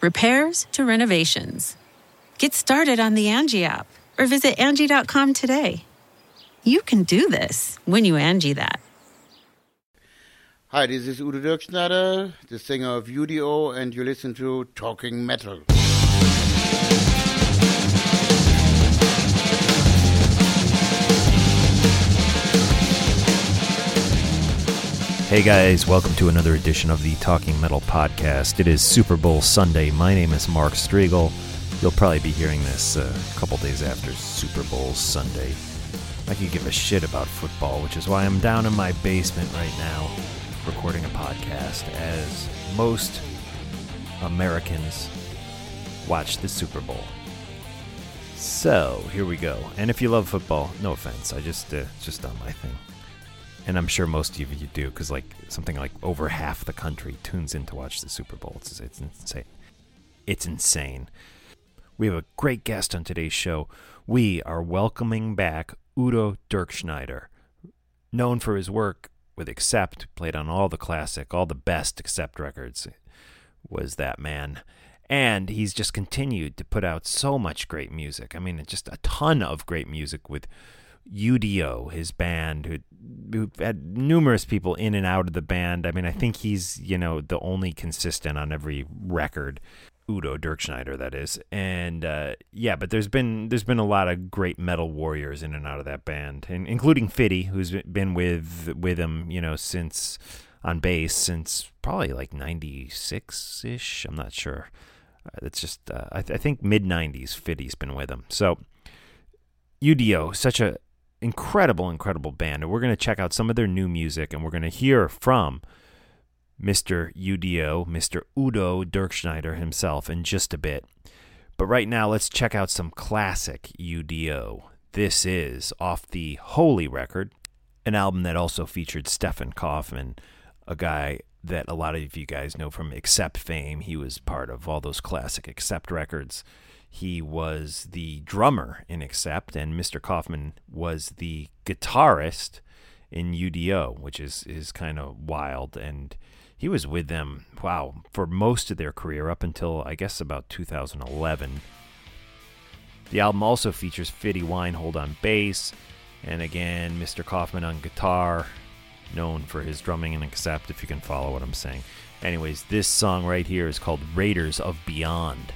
repairs to renovations. Get started on the Angie app or visit Angie.com today. You can do this when you Angie that. Hi, this is Udo Dirkschneider, the singer of UDO, and you listen to Talking Metal. Hey guys, welcome to another edition of the Talking Metal Podcast. It is Super Bowl Sunday. My name is Mark Strigl. You'll probably be hearing this uh, a couple days after Super Bowl Sunday. I could give a shit about football, which is why I'm down in my basement right now recording a podcast as most Americans watch the Super Bowl. So, here we go. And if you love football, no offense, I just uh, just done my thing and I'm sure most of you do because like something like over half the country tunes in to watch the Super Bowl. It's, it's insane. It's insane. We have a great guest on today's show. We are welcoming back Udo Dirkschneider, known for his work with Accept, played on all the classic, all the best Accept records. Was that man? And he's just continued to put out so much great music. I mean, just a ton of great music with UDO, his band, who, who had numerous people in and out of the band. I mean, I think he's, you know, the only consistent on every record. Udo Dirkschneider, that is, and uh, yeah, but there's been there's been a lot of great metal warriors in and out of that band, and including Fitty, who's been with with him, you know, since on bass since probably like '96 ish. I'm not sure. Uh, it's just uh, I, th- I think mid '90s. Fitty's been with him, so UDO, such a incredible, incredible band. And we're going to check out some of their new music and we're going to hear from Mr. UDO, Mr. Udo Dirkschneider himself in just a bit. But right now, let's check out some classic UDO. This is off the Holy record, an album that also featured Stefan Kaufmann, a guy that a lot of you guys know from Accept fame. He was part of all those classic Accept records. He was the drummer in Accept, and Mr. Kaufmann was the guitarist in UDO, which is is kind of wild. And he was with them, wow, for most of their career up until I guess about 2011. The album also features Fitty Wienhold on bass, and again Mr. Kaufmann on guitar, known for his drumming in Accept. If you can follow what I'm saying. Anyways, this song right here is called Raiders of Beyond.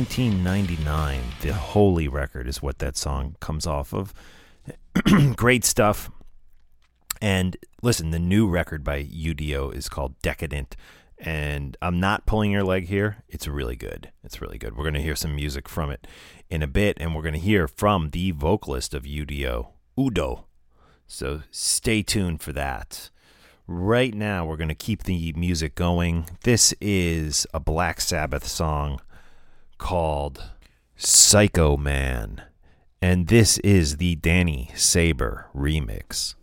1999. The Holy Record is what that song comes off of. Great stuff. And listen, the new record by UDO is called Decadent. And I'm not pulling your leg here. It's really good. It's really good. We're going to hear some music from it in a bit, and we're going to hear from the vocalist of UDO, Udo. So stay tuned for that. Right now, we're going to keep the music going. This is a Black Sabbath song called Psycho Man, and this is the Danny Saber remix.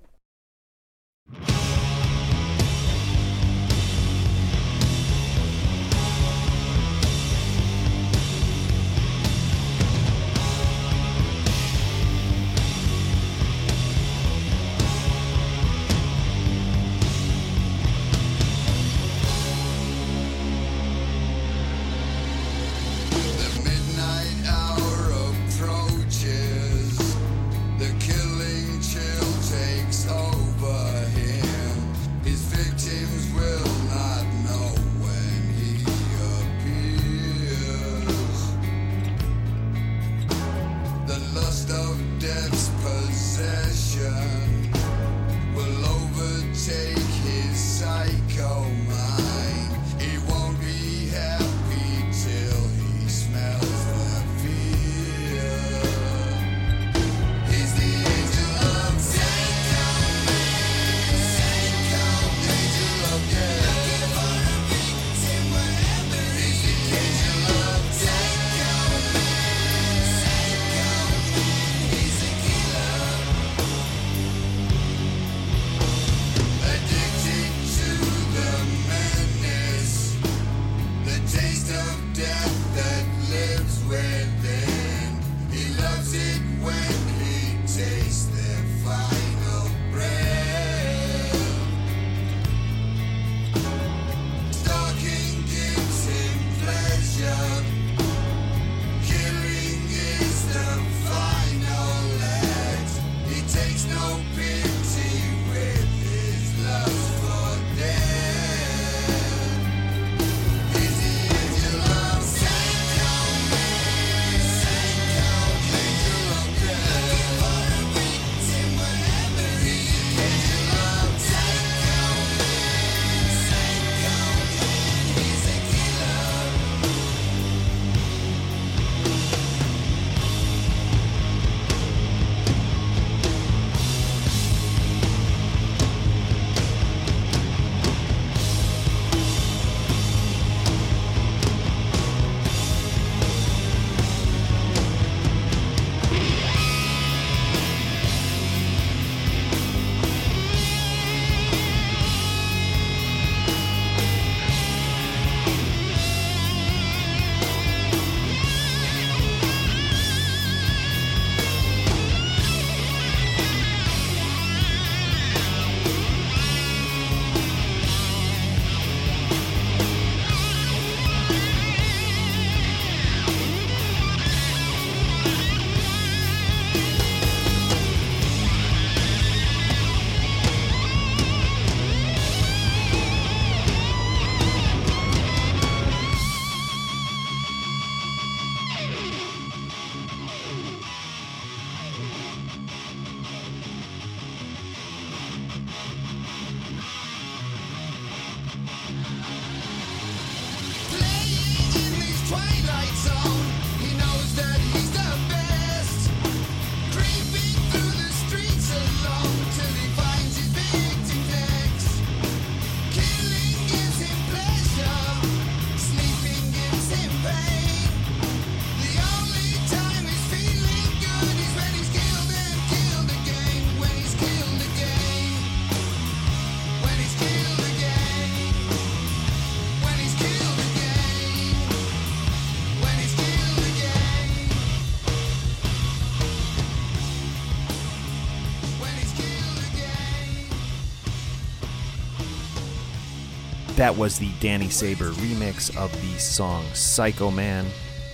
That was the Danny Saber remix of the song Psycho Man.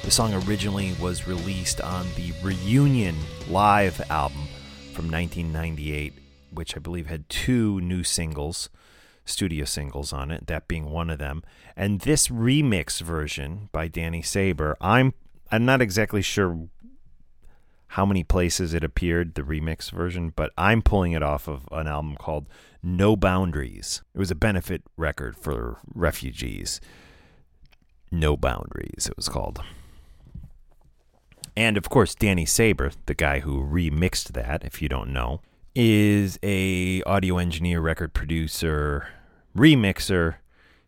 The song originally was released on the Reunion Live album from 1998, which I believe had two new singles, studio singles on it, that being one of them. And this remix version by Danny Saber, I'm I'm not exactly sure how many places it appeared, the remix version, but I'm pulling it off of an album called No Boundaries. It was a benefit record for refugees. No Boundaries, it was called. And of course, Danny Saber, the guy who remixed that, if you don't know, is a audio engineer, record producer, remixer.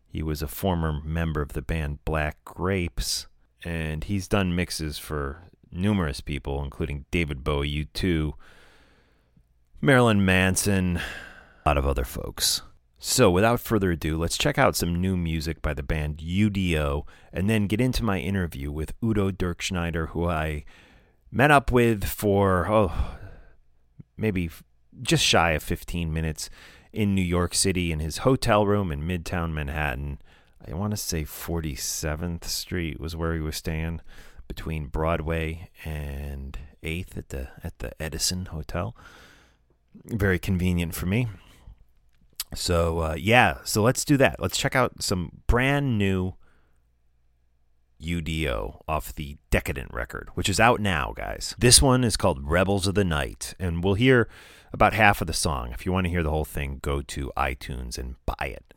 He was a former member of the band Black Grapes, and he's done mixes for numerous people, including David Bowie, U2, Marilyn Manson, a lot of other folks. So, without further ado, let's check out some new music by the band UDO and then get into my interview with Udo Dirkschneider, who I met up with for, oh, maybe just shy of 15 minutes in New York City in his hotel room in Midtown Manhattan. I want to say 47th Street was where he was staying between Broadway and 8th at the at the Edison Hotel. Very convenient for me. So uh, yeah, so let's do that. Let's check out some brand new UDO off the Decadent record, which is out now, guys. This one is called Rebels of the Night, and we'll hear about half of the song. If you want to hear the whole thing, go to iTunes and buy it.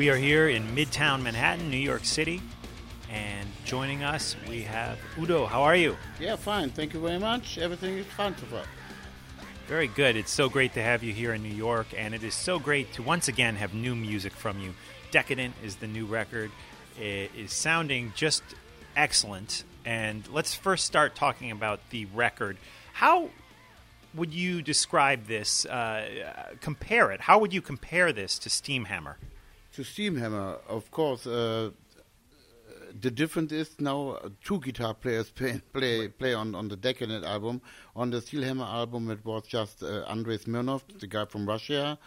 We are here in Midtown Manhattan, New York City, and joining us we have Udo. How are you? Yeah, fine. Thank you very much. Everything is far. Very good. It's so great to have you here in New York, and it is so great to once again have new music from you. Decadent is the new record. It is sounding just excellent. And let's first start talking about the record. How would you describe this? Uh, compare it. How would you compare this to Steelhammer? To Steelhammer, of course, uh, the difference is now two guitar players play play, play on, on the Decadent album. On the Steelhammer album, it was just uh, Andrei Smirnov, the guy from Russia.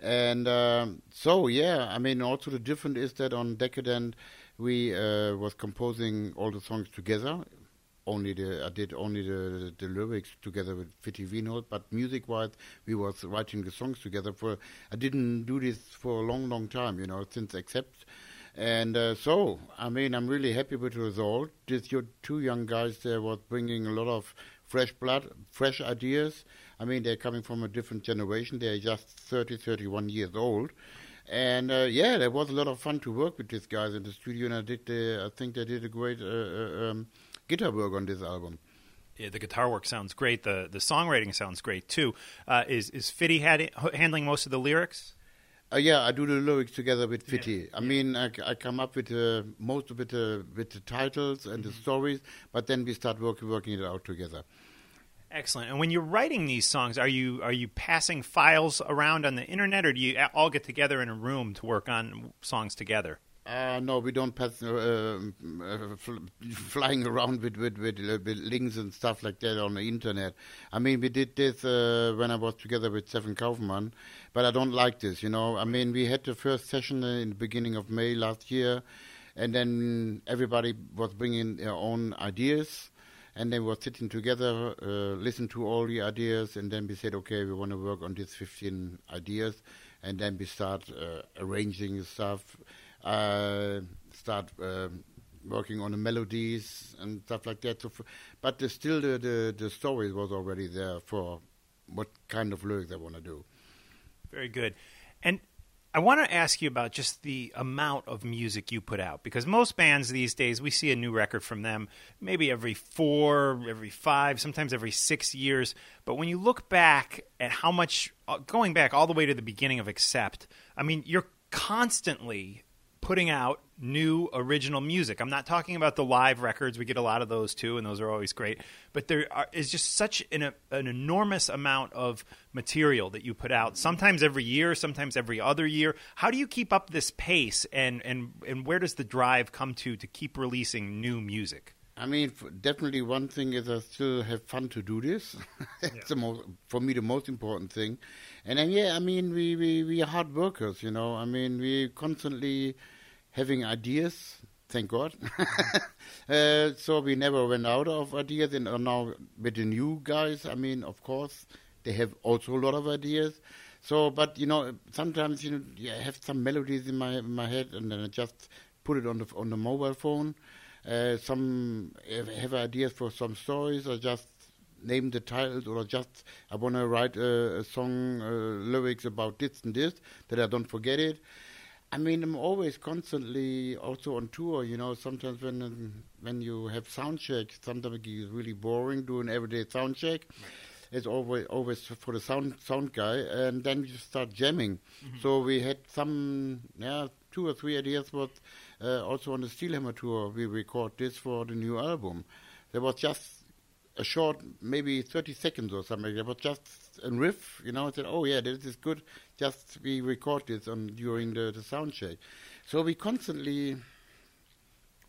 And um, so, yeah, I mean, also the difference is that on Decadent, we uh, was composing all the songs together. Only the I did only the the lyrics together with Wienhold, but music wise, we was writing the songs together. For I didn't do this for a long, long time, you know, since Accept. And uh, so, I mean, I'm really happy with the result. These your two young guys there was bringing a lot of fresh blood, fresh ideas. I mean, they're coming from a different generation. They're just 30, 31 years old. And uh, yeah, there was a lot of fun to work with these guys in the studio, and I did. The, I think they did a great uh, uh, um, guitar work on this album. Yeah, the guitar work sounds great. The the songwriting sounds great too. Uh, is is Fitty had, handling most of the lyrics? Uh, yeah, I do the lyrics together with Fitty. Yeah. I mean, I, I, come up with uh, most of it uh, with the titles and mm-hmm. the stories, but then we start working working it out together. Excellent. And when you're writing these songs, are you are you passing files around on the internet, or do you all get together in a room to work on songs together? Uh, no, we don't pass uh, uh, fl- flying around with with, with, uh, with, links and stuff like that on the internet. I mean, we did this uh, when I was together with Stefan Kaufmann, but I don't like this. You know, I mean, we had the first session in the beginning of May last year, and then everybody was bringing their own ideas and then we were sitting together, uh, listen to all the ideas, and then we said, okay, we want to work on these 15 ideas, and then we start arranging stuff, uh, start um, working on the melodies and stuff like that. So, but the, still, the, the the story was already there for what kind of lyrics I want to do. Very good, and I want to ask you about just the amount of music you put out because most bands these days we see a new record from them maybe every four, every five, sometimes every six years. But when you look back at how much, uh, going back all the way to the beginning of Accept, I mean, you're constantly putting out new original music. I'm not talking about the live records. We get a lot of those too, and those are always great. But there are, is just such an, an enormous amount of material that you put out. Sometimes every year, sometimes every other year. How do you keep up this pace, and and and where does the drive come to to keep releasing new music? I mean, definitely one thing is I still have fun to do this. it's yeah. the most, for me, the most important thing. And then, yeah, I mean, we, we, we are hard workers, you know. I mean, we constantly having ideas. Thank God. uh, so we never went out of ideas, and now with the new guys, I mean, of course, they have also a lot of ideas. So, but you know, sometimes you know, yeah, I have some melodies in my in my head, and then I just put it on the on the mobile phone. Uh, some have ideas for some stories, or just name the titles, or just I want to write a, a song uh, lyrics about this and this that I don't forget it. I mean, I'm always constantly also on tour. You know, sometimes when um, when you have sound check, sometimes it's really boring doing everyday sound check. It's always always for the sound sound guy, and then you start jamming. Mm-hmm. So we had some, yeah, two or three ideas. But uh, also on the Steelhammer tour, we record this for the new album. There was just a short, maybe 30 seconds or something. There was just a riff, you know. I said, "Oh yeah, this is good." Just we record this on during the, the sound check, so we constantly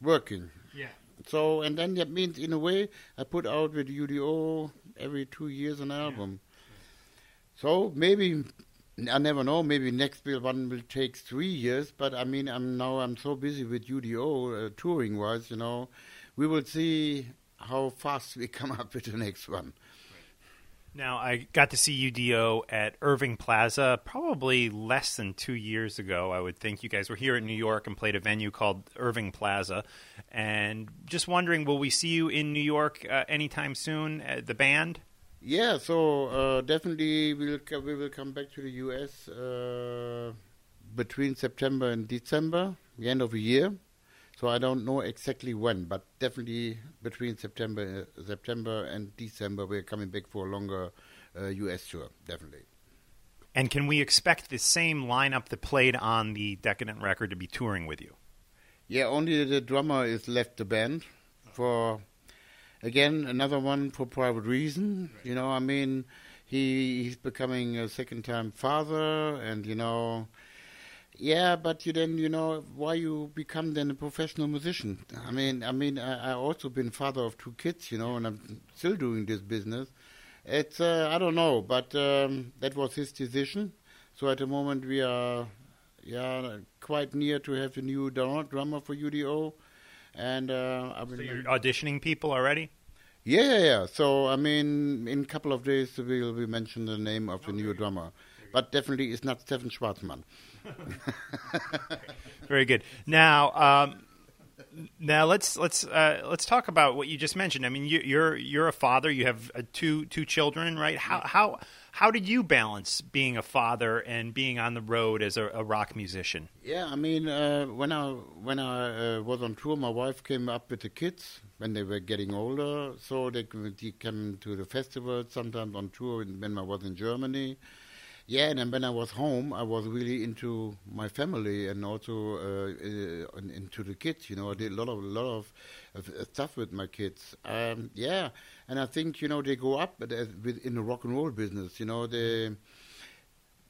working. Yeah. So and then that means in a way I put out with UDO every two years an album. Yeah. So maybe I never know. Maybe next one will take three years, but I mean I'm now I'm so busy with UDO uh, touring wise, you know. We will see how fast we come up with the next one. Now, I got to see UDO at Irving Plaza probably less than two years ago, I would think. You guys were here in New York and played a venue called Irving Plaza. And just wondering, will we see you in New York uh, anytime soon, uh, the band? Yeah, so uh, definitely we'll we will come back to the U.S. Uh, between September and December, the end of the year. So I don't know exactly when, but definitely between September uh, September and December we're coming back for a longer uh, US tour, definitely. And can we expect the same lineup that played on the Decadent record to be touring with you? Yeah, only the drummer is left the band for again another one for private reason. Right. You know, I mean, he he's becoming a second time father, and you know yeah, but you then you know why you become then a professional musician. I mean, I mean, I, I also been father of two kids, you know, and I'm still doing this business. It's uh, I don't know, but um, that was his decision. So at the moment we are, yeah, quite near to have a new drummer for UDO, and uh, I've been. So you're auditioning people already. Yeah, yeah, yeah. So I mean, in a couple of days we'll be mention the name of the new drummer, but definitely it's not Stefan Schwarzmann. Very good. Now, um, Now let's let's uh, let's talk about what you just mentioned. I mean, you, you're you're a father. You have uh, two two children, right? How how how did you balance being a father and being on the road as a, a rock musician? Yeah, I mean, uh, when I when I uh, was on tour, my wife came up with the kids when they were getting older, so they, they came to the festival sometimes on tour when I was in Germany. Yeah, and then when I was home, I was really into my family and also uh, uh, into the kids. You know, I did a lot of a lot of, of stuff with my kids. Um, yeah, and I think you know they go up in the rock and roll business. You know, they.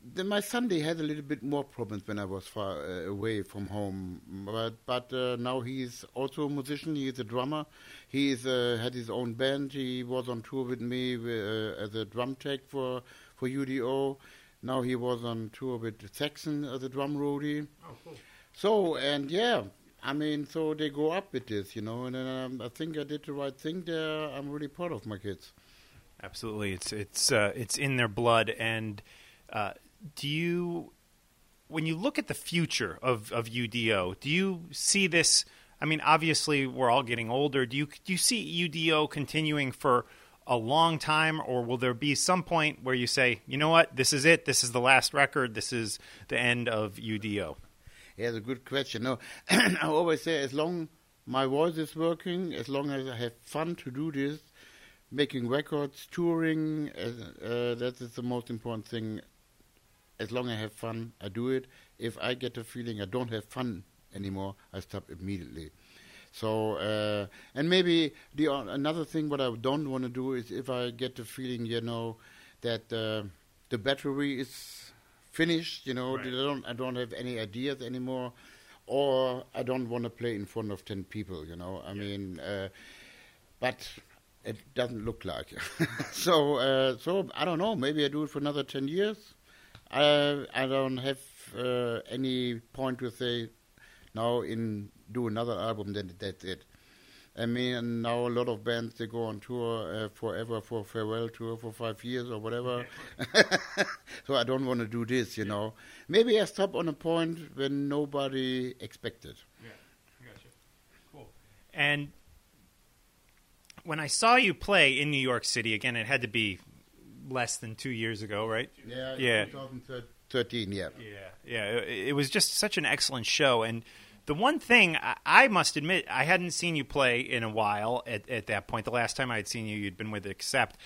Then my son they had a little bit more problems when I was far uh, away from home, but but uh, now he's also a musician. He's a drummer. He is uh, had his own band. He was on tour with me uh, as a drum tech for for UDO. Now he was on tour with Saxon as a drum roadie. Oh, cool. So, and yeah, I mean, so they go up with this, you know, and um, I think I did the right thing there. I'm really proud of my kids. Absolutely, it's it's uh, it's in their blood. And uh, do you, when you look at the future of of UDO, do you see this? I mean, obviously, we're all getting older. Do you do you see UDO continuing for a long time, or will there be some point where you say, you know what, this is it, this is the last record, this is the end of UDO? Yeah, it's a good question. No, I always say, as long my voice is working, as long as I have fun to do this, making records, touring, uh, uh, that is the most important thing. As long as I have fun, I do it. If I get the feeling I don't have fun anymore, I stop immediately. So uh, and maybe the uh, another thing what I don't want to do is if I get the feeling you know that uh, the battery is finished, you know, right. I don't I don't have any ideas anymore, or I don't want to play in front of ten people, you know. I yeah. mean, uh, but it doesn't look like. so uh, so I don't know. Maybe I do it for another ten years. I I don't have uh, any point to say now in do another album, then that's it. I mean, now a lot of bands they go on tour uh, forever for farewell tour for five years or whatever. so I don't want to do this, you know. Maybe I stop on a point when nobody expected. Yeah, gotcha. Cool. And when I saw you play in New York City again, it had to be less than two years ago, right? Yeah, yeah. 2013, yeah. Yeah, yeah. It, it was just such an excellent show, and the one thing I, must admit, I hadn't seen you play in a while at, at that point. The last time I had seen you, you'd been with Accept.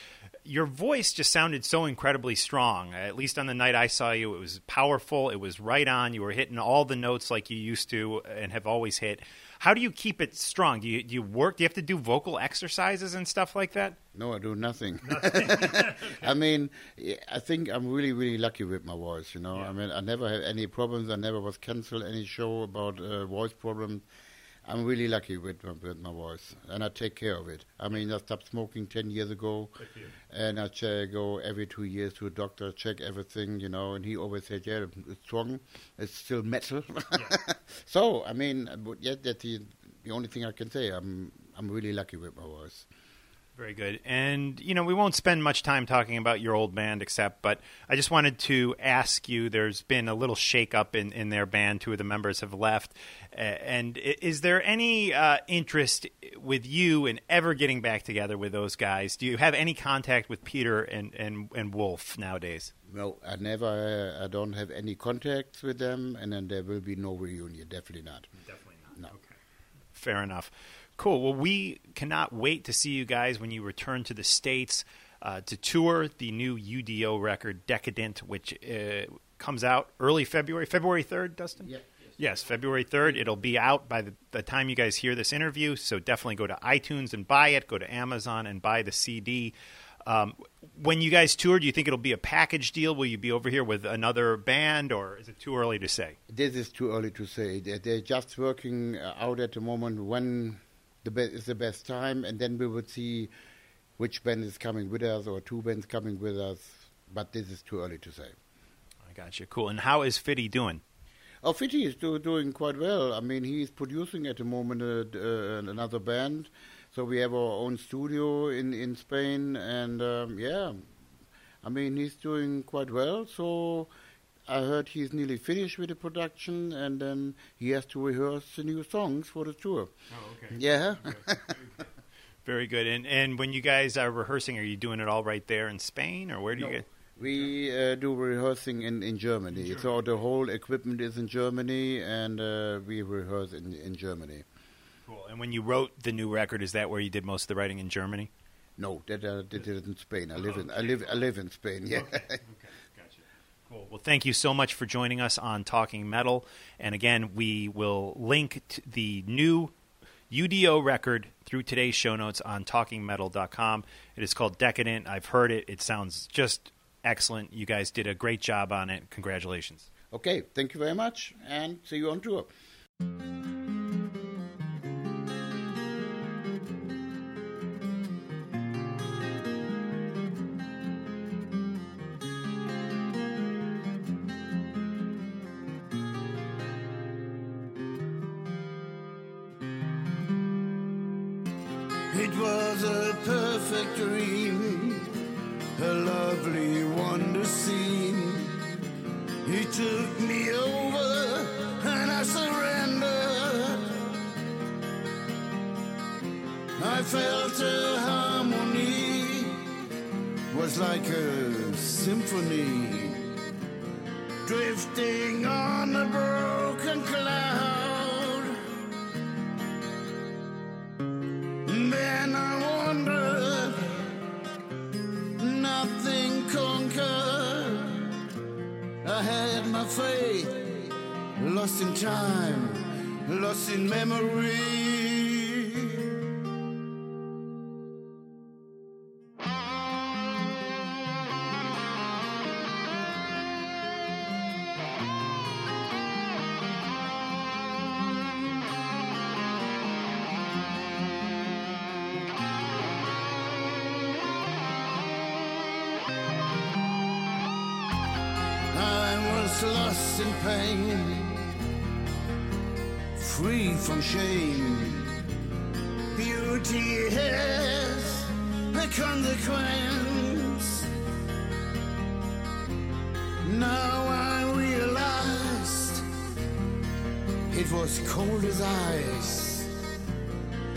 Your voice just sounded so incredibly strong. At least on the night I saw you, it was powerful. It was right on. You were hitting all the notes like you used to and have always hit. How do you keep it strong? Do you, do you work? Do you have to do vocal exercises and stuff like that? No, I do nothing. nothing. I mean, I think I'm really, really lucky with my voice. You know, yeah. I mean, I never had any problems. I never was cancelled any show about uh, voice problems. I'm really lucky with my, with my voice, and I take care of it. I mean, I stopped smoking ten years ago, and I check, go every two years to a doctor, check everything, you know. And he always said, "Yeah, it's strong. It's still metal." Yeah. so, I mean, yeah, that's the, the only thing I can say. I'm I'm really lucky with my voice. Very good. And, you know, we won't spend much time talking about your old band, Accept, but I just wanted to ask you there's been a little shakeup in, in their band. Two of the members have left. And is there any uh, interest with you in ever getting back together with those guys? Do you have any contact with Peter and, and, and Wolf nowadays? No, I never, uh, I don't have any contacts with them, and then there will be no reunion. Definitely not. Definitely not. No. Okay. Fair enough. Cool. Well, we cannot wait to see you guys when you return to the States uh, to tour the new UDO record, Decadent, which uh, comes out early February. February 3rd, Dustin? Yeah. Yes, February 3rd. It'll be out by the, the, time you guys hear this interview, so definitely go to iTunes and buy it. Go to Amazon and buy the CD. Um, when you guys tour, do you think it'll be a package deal? Will you be over here with another band, or is it too early to say? This is too early to say. They're just working out at the moment when the be- is the best time, and then we would see which band is coming with us or two bands coming with us. But this is too early to say. I got you. Cool. And how is Fitty doing? Oh, Fitty is do, doing quite well. I mean, he is producing at the moment uh, uh, another band. So we have our own studio in, in Spain, and um, yeah, I mean, he's doing quite well. So I heard he's nearly finished with the production, and then he has to rehearse the new songs for the tour. Oh, okay. Yeah. Very good. And and when you guys are rehearsing, are you doing it all right there in Spain, or where do you No. get? We uh, do rehearsing in, in Germany. So the whole equipment is in Germany, and uh, we rehearse in, in Germany. Cool. And when you wrote the new record, is that where you did most of the writing in Germany? No, that uh, did it in Spain. I live in I live I live in Spain. Yeah. Cool. Well, thank you so much for joining us on Talking Metal. And again, we will link the new UDO record through today's show notes on talkingmetal.com. It is called Decadent. I've heard it. It sounds just excellent. You guys did a great job on it. Congratulations. okay, thank you very much, and see you on tour. Was cold as ice,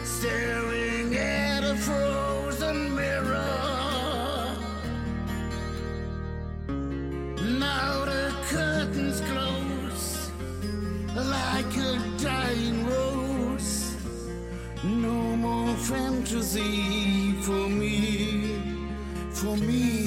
staring at a frozen mirror. Now the curtains close like a dying rose. No more fantasy for me, for me.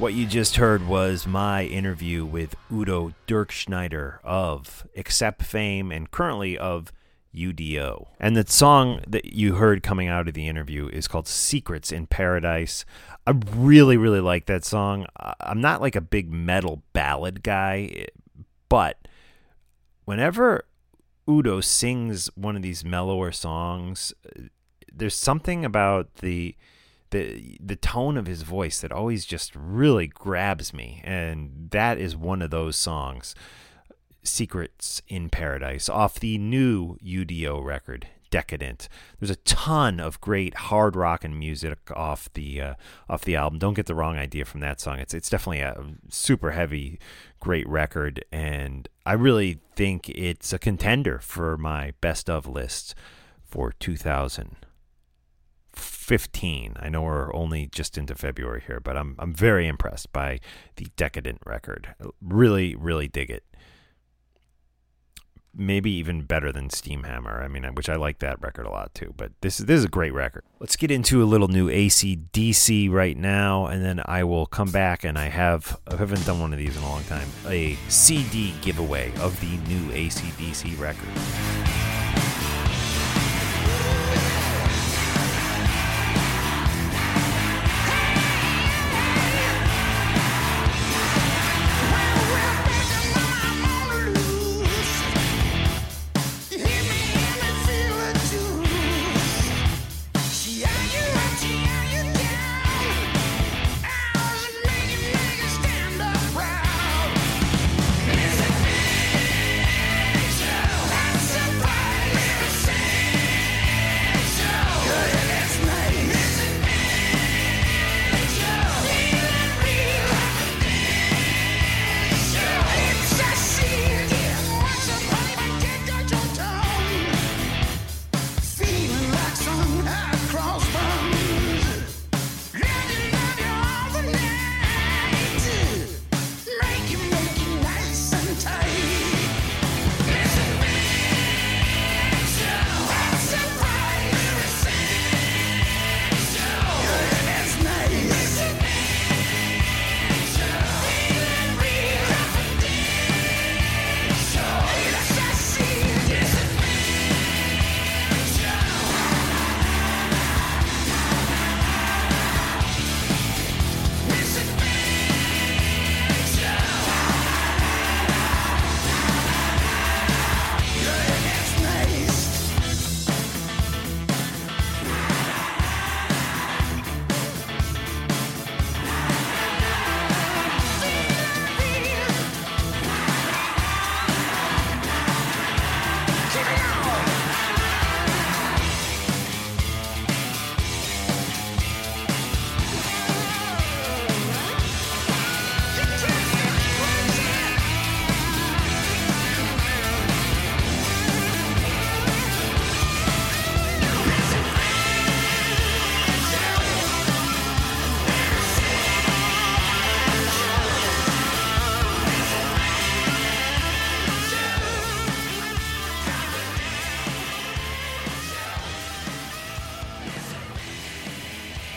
What you just heard was my interview with Udo Dirkschneider of Accept fame and currently of UDO. And the song that you heard coming out of the interview is called Secrets in Paradise. I really, really like that song. I'm not like a big metal ballad guy, but whenever Udo sings one of these mellower songs, there's something about the the the tone of his voice that always just really grabs me and that is one of those songs secrets in paradise off the new udo record decadent. There's a ton of great hard rock and music off the uh, off the album. Don't get the wrong idea from that song. It's it's definitely a super heavy great record and i really think it's a contender for my best of list for 2000 15. I know we're only just into February here, but I'm I'm very impressed by the Decadent record. Really, really dig it. Maybe even better than Steelhammer. I mean, which I like that record a lot too. But this is this is a great record. Let's get into a little new ACDC right now, and then I will come back and I have I haven't done one of these in a long time. A CD giveaway of the new ACDC record.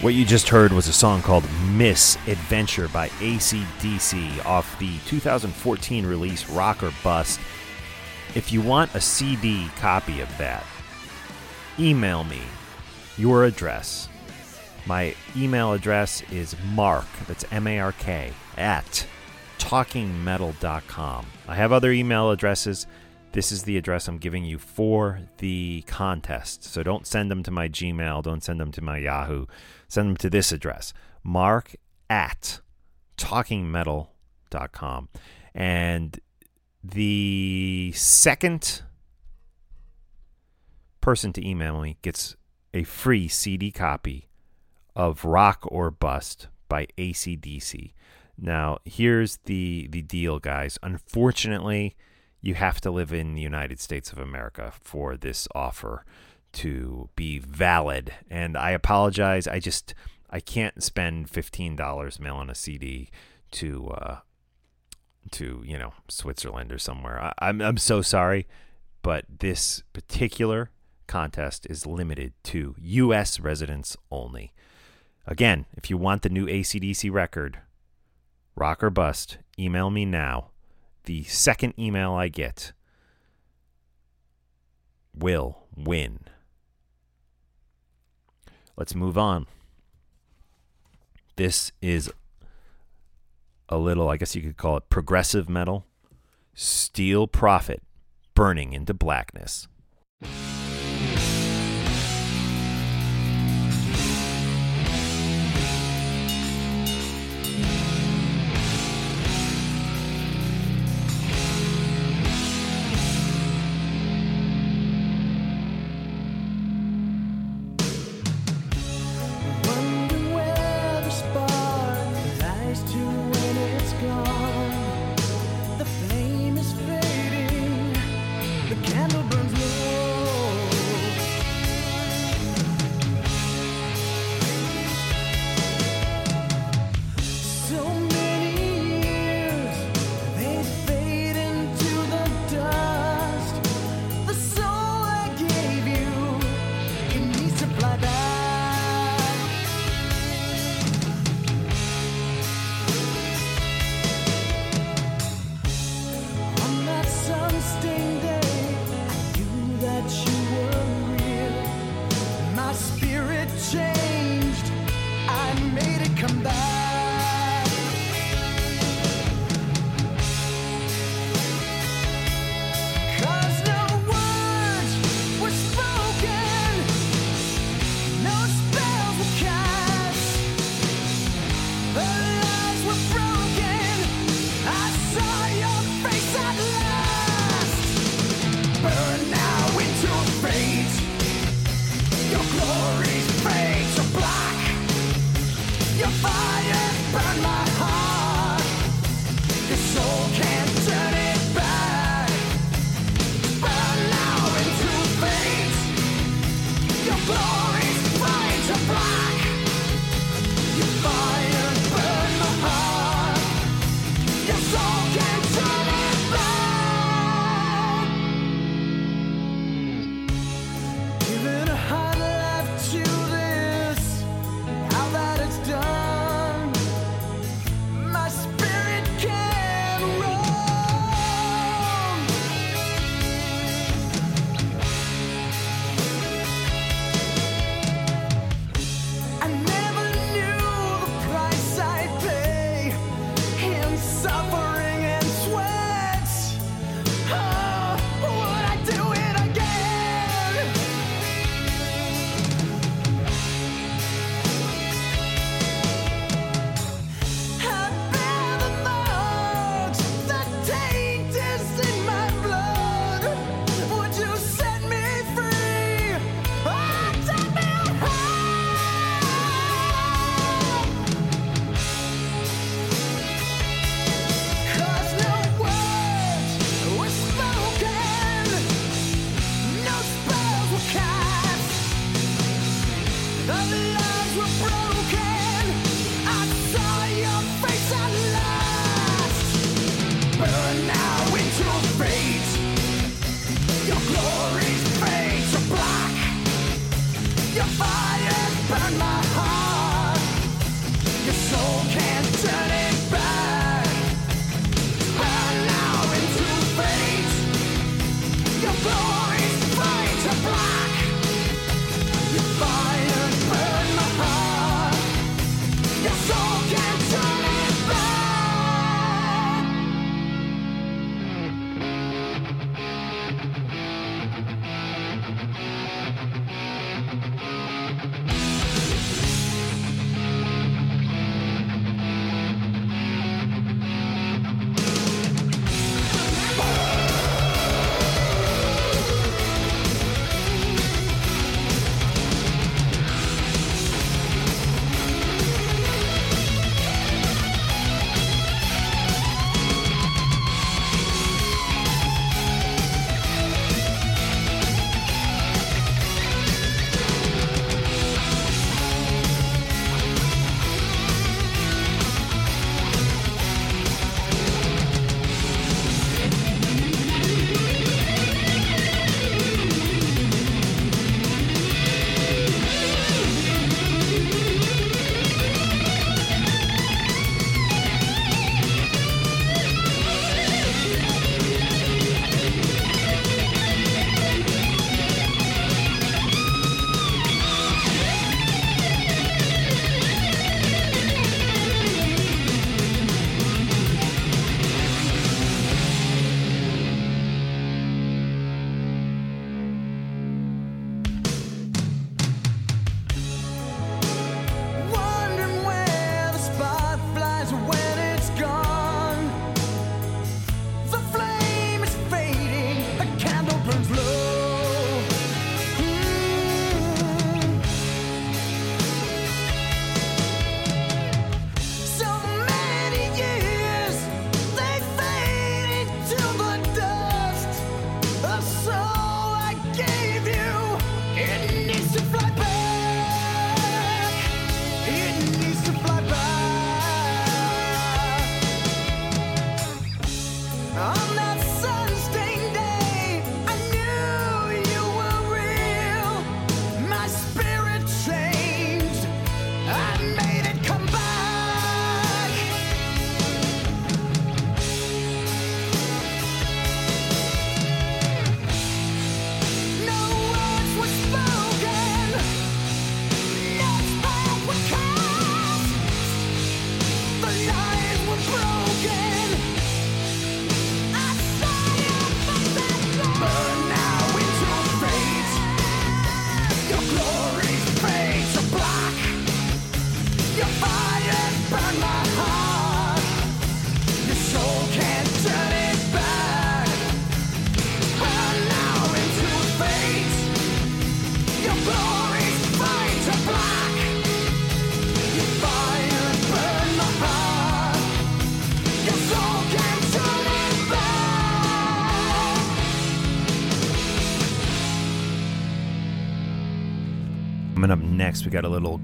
What you just heard was a song called Miss Adventure by ACDC off the 2014 release Rock or Bust. If you want a CD copy of that, email me your address. My email address is mark, that's M A R K, at talkingmetal.com. I have other email addresses. This is the address I'm giving you for the contest. So don't send them to my Gmail, don't send them to my Yahoo send them to this address mark at talkingmetal.com. And the second person to email me gets a free CD copy of Rock or Bust by ACDC. Now, here's the, the deal, guys. Unfortunately, you have to live in the United States of America for this offer to be valid. And I apologize. I just I can't spend fifteen dollars mailing a CD to uh, to you know Switzerland or somewhere. I, I'm I'm so sorry, but this particular contest is limited to U.S. residents only. Again, if you want the new ACDC record, rock or bust, email me now the second email I get will win. Let's move on. This is a little, I guess you could call it progressive metal. Steel Prophet, burning into blackness.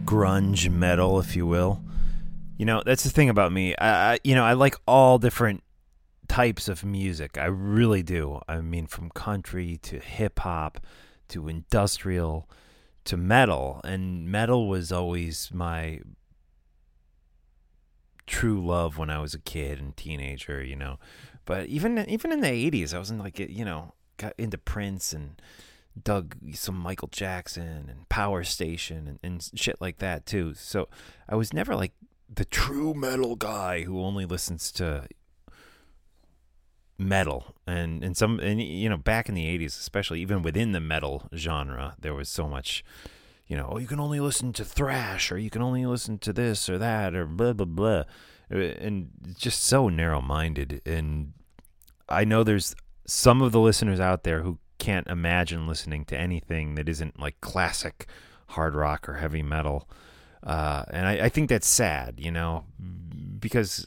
Grunge metal, if you will. You know, that's the thing about me. I, you know, I like all different types of music. I really do. I mean, from country to hip hop to industrial to metal, and metal was always my true love when I was a kid and teenager. You know, but even even in the '80s, I wasn't like you know got into Prince and dug some Michael Jackson and Power Station and, and shit like that too. So I was never like the true metal guy who only listens to metal. And and some and you know back in the 80s especially even within the metal genre there was so much you know oh you can only listen to thrash or you can only listen to this or that or blah blah blah. Uh, and just so narrow minded and I know there's some of the listeners out there who can't imagine listening to anything that isn't like classic hard rock or heavy metal. Uh, and I, I think that's sad, you know, because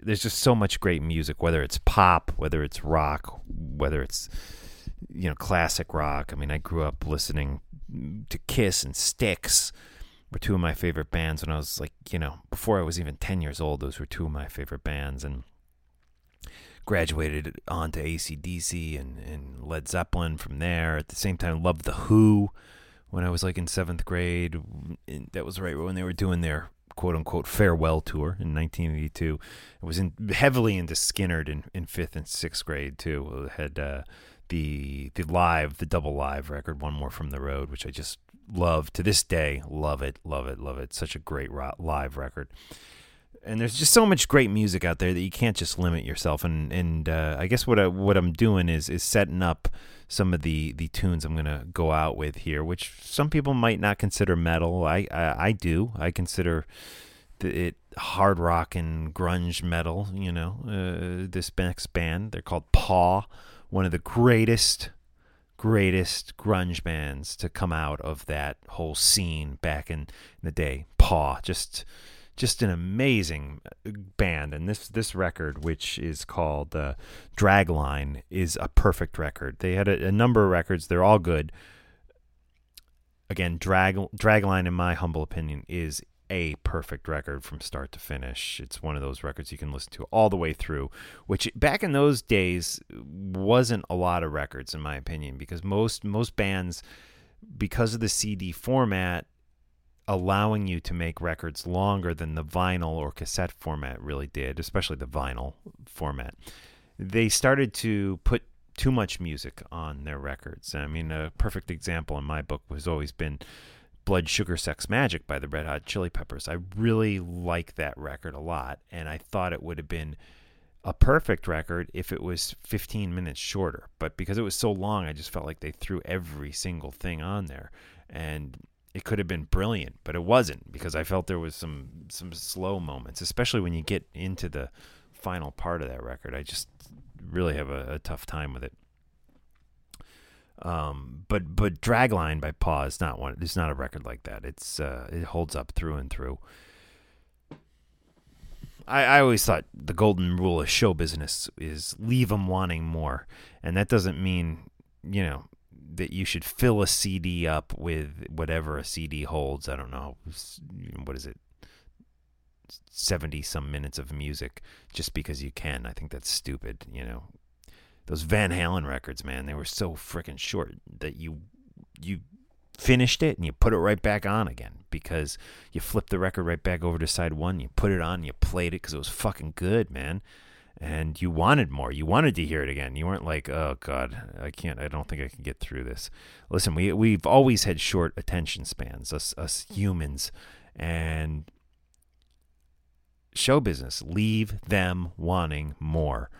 there's just so much great music, whether it's pop, whether it's rock, whether it's, you know, classic rock. I mean, I grew up listening to Kiss and Styx were two of my favorite bands when I was like, you know, before I was even 10 years old, those were two of my favorite bands. And graduated onto ACDC and, and Led Zeppelin from there. At the same time, loved The Who when I was like in seventh grade. That was right when they were doing their quote unquote farewell tour in 1982. I was in, heavily into Skynyrd in, in fifth and sixth grade too. Had uh, the the live, the double live record, One More from the Road, which I just love to this day. Love it, love it, love it. Such a great live record and there's just so much great music out there that you can't just limit yourself. And and uh, I guess what I, what I'm doing is is setting up some of the the tunes I'm gonna go out with here, which some people might not consider metal. I I, I do. I consider it hard rock and grunge metal. You know, uh, this next band they're called Paw, one of the greatest greatest grunge bands to come out of that whole scene back in the day. Paw, just just an amazing uh, band. And this this record which is called uh, dragline is a perfect record. They had a, a number of records. They're all good. Again drag dragline in my humble opinion is a perfect record from start to finish. It's one of those records you can listen to all the way through which back in those days wasn't a lot of records in my opinion because most most bands because of the CD format allowing you to make records longer than the vinyl or cassette format really did, especially the vinyl format. They started to put too much music on their records. I mean, a perfect example in my book has always been Blood Sugar Sex Magik by the Red Hot Chili Peppers. I really like that record a lot, and I thought it would have been a perfect record if it was 15 minutes shorter. But because it was so long, I just felt like they threw every single thing on there. And it could have been brilliant, but it wasn't because I felt there was some some slow moments, especially when you get into the final part of that record. I just really have a, a tough time with it. Um, but but Dragline by Paw is not one. It's not a record like that. It's uh, it holds up through and through. I, I always thought the golden rule of show business is leave them wanting more, and that doesn't mean you know that you should fill a CD up with whatever a CD holds. I don't know. What is it? 70 some minutes of music just because you can. I think that's stupid, you know. Those Van Halen records, man, they were so freaking short that you you finished it and you put it right back on again because you flipped the record right back over to side 1, you put it on, you played it cuz it was fucking good, man. And you wanted more. You wanted to hear it again. You weren't like, "Oh god, I can't I don't think I can get through this." Listen, we we've always had short attention spans, us us hmm. humans. And show business. Leave them wanting more.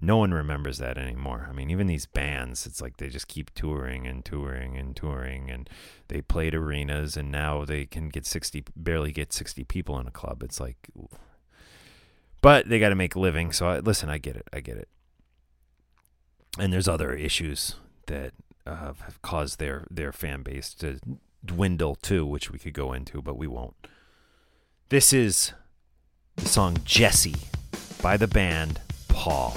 No one remembers that anymore. I mean, even these bands, it's like they just keep touring and touring and touring, and they played arenas, and now they can get sixty, barely get sixty people in a club. It's like, but they got to make a living. So I, listen, I get it, I get it. And there's other issues that uh, have caused their their fan base to dwindle too, which we could go into, but we won't. This is the song Jessie by the band Paw.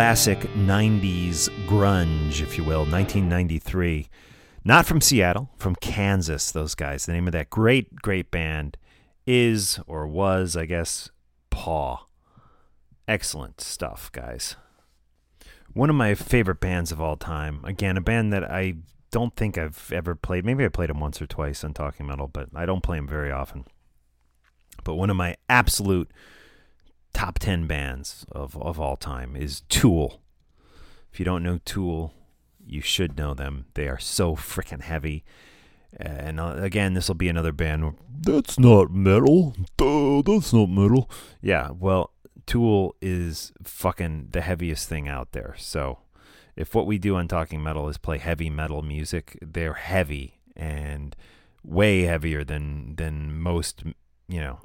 Classic 90s grunge, if you will, 1993. Not from Seattle, from Kansas, those guys. The name of that great, great band is, or was, I guess, Paw. Excellent stuff, guys. One of my favorite bands of all time. Again, a band that I don't think I've ever played. Maybe I played them once or twice on Talking Metal, but I don't play them very often. But one of my absolute top 10 bands of, of all time is Tool. If you don't know Tool, you should know them. They are so freaking heavy. And uh, again, this will be another band. Where, that's not metal. Duh, that's not metal. Yeah, well, Tool is fucking the heaviest thing out there. So if what we do on Talking Metal is play heavy metal music, they're heavy and way heavier than than most, you know,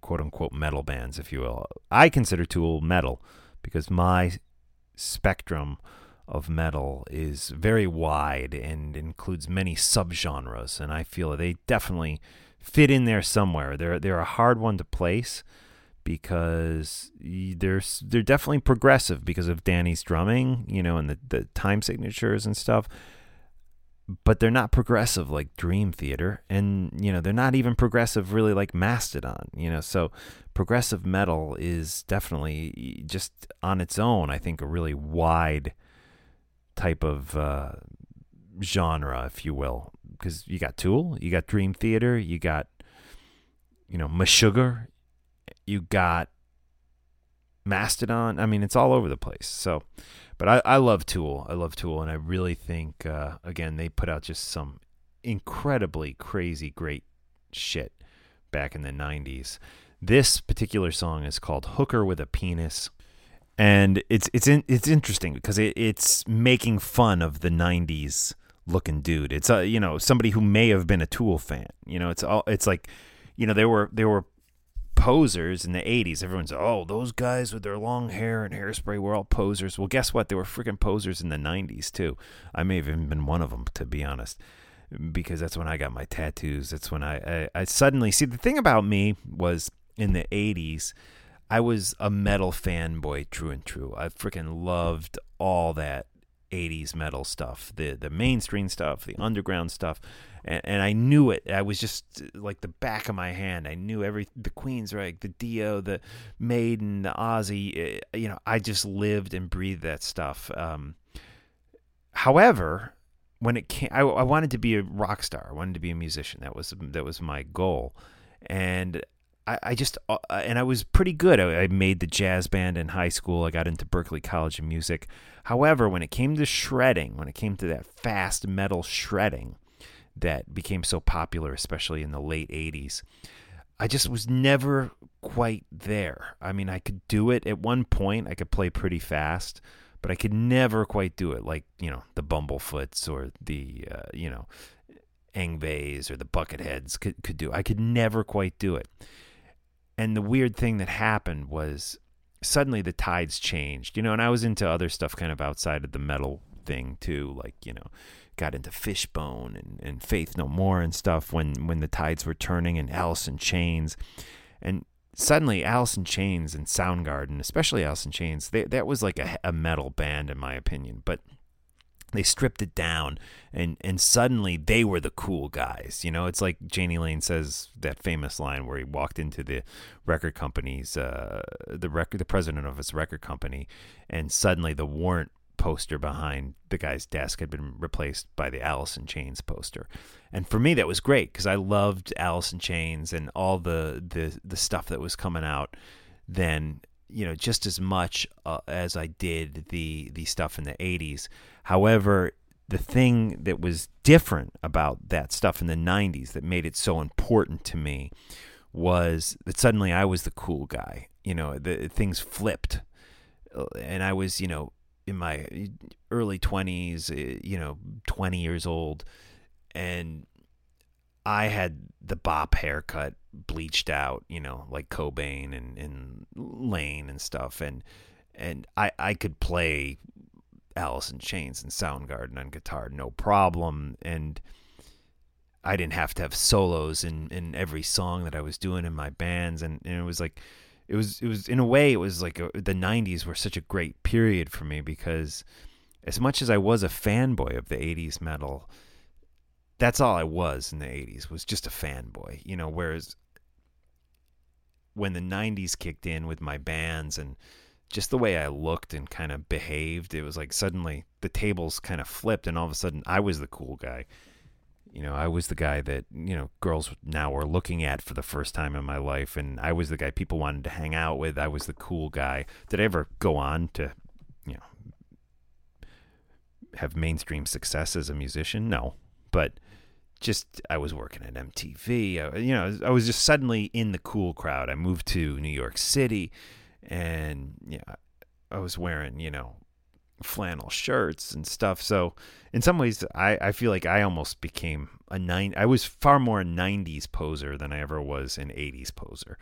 quote unquote metal bands, if you will. I consider Tool metal because my spectrum of metal is very wide and includes many subgenres, and I feel they definitely fit in there somewhere. They're they're a hard one to place because they're they're definitely progressive because of Danny's drumming, you know, and the the time signatures and stuff. But they're not progressive like Dream Theater, and you know they're not even progressive really like Mastodon. You know, so progressive metal is definitely just on its own. I think a really wide type of uh, genre, if you will, because you got Tool, you got Dream Theater, you got you know Meshuggah, you got Mastodon. I mean, it's all over the place. So, but I, I love Tool. I love Tool, and I really think uh, again they put out just some incredibly crazy great shit back in the '90s. This particular song is called "Hooker with a Penis." and it's it's in, it's interesting because it, it's making fun of the '90s looking dude. It's a you know somebody who may have been a Tool fan. You know, it's all it's like you know they were they were posers in the '80s. Everyone's oh those guys with their long hair and hairspray were all posers. Well, guess what? They were freaking posers in the '90s too. I may have even been one of them to be honest. Because that's when I got my tattoos. That's when I, I, I suddenly see the thing about me was in the 80s, I was a metal fanboy, true and true. I freaking loved all that '80s metal stuff, the the mainstream stuff, the underground stuff, and, and I knew it. I was just uh, like the back of my hand. I knew every the Queensrÿche? the Dio, the Maiden, the Ozzy. uh, You know, I just lived and breathed that stuff. Um, however, when it came, I, I wanted to be a rock star. I wanted to be a musician. That was that was my goal, and I, I just uh, and I was pretty good. I, I made the jazz band in high school. I got into Berklee College of Music. However, when it came to shredding, when it came to that fast metal shredding that became so popular, especially in the late '80s, I just was never quite there. I mean, I could do it at one point. I could play pretty fast, but I could never quite do it like you know the Bumblefoots or the uh, you know Yngwies or the Bucketheads could could do. I could never quite do it. And the weird thing that happened was suddenly the tides changed, you know. And I was into other stuff kind of outside of the metal thing too, like you know, got into Fishbone and, and Faith No More and stuff when when the tides were turning and Alice in Chains, and suddenly Alice in Chains and Soundgarden, especially Alice in Chains, they, that was like a, a metal band in my opinion, but they stripped it down and and suddenly they were the cool guys you know? It's like Jani Lane says that famous line where he walked into the record company's uh the record the president of his record company and suddenly the warrant poster behind the guy's desk had been replaced by the Alice in Chains poster. And for me that was great because I loved Alice in Chains and all the the the stuff that was coming out then you know just as much uh, as I did the the stuff in the 80s however the thing that was different about that stuff in the 90s that made it so important to me was that suddenly I was the cool guy you know the things flipped. Uh, and I was you know in my early 20s uh, you know 20 years old and I had the bop haircut bleached out, you know, like Cobain and, and Lane and stuff, and and I I could play Alice in Chains and Soundgarden on guitar, no problem, and I didn't have to have solos in in every song that I was doing in my bands, and, and it was like it was it was in a way it was like a, the 90s were such a great period for me because as much as I was a fanboy of the 80s metal that's all I was in the 80s was just a fanboy, you know, whereas when the 90s kicked in with my bands and just the way I looked and kind of behaved, it was like suddenly the tables kind of flipped and all of a sudden I was the cool guy. You know, I was the guy that, you know, girls now were looking at for the first time in my life and I was the guy people wanted to hang out with. I was the cool guy. Did I ever go on to, you know, have mainstream success as a musician? No. But just I was working at MTV. I, you know, I was just suddenly in the cool crowd. I moved to New York City, and yeah, I was wearing you know flannel shirts and stuff. So in some ways, I, I feel like I almost became a nine. I was far more a '90s poser than I ever was an '80s poser,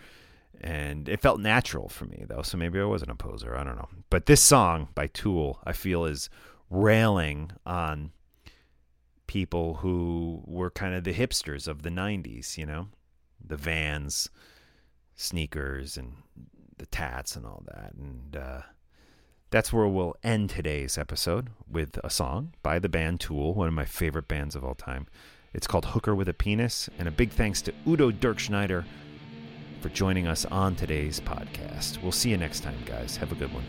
and it felt natural for me though. So maybe I wasn't a poser. I don't know. But this song by Tool, I feel is railing on people who were kind of the hipsters of the '90s. You know, the Vans, sneakers, and the tats and all that, and. uh that's where we'll end today's episode with a song by the band Tool, one of my favorite bands of all time. It's called Hooker with a Penis, and a big thanks to Udo Dirkschneider for joining us on today's podcast. We'll see you next time, guys. Have a good one.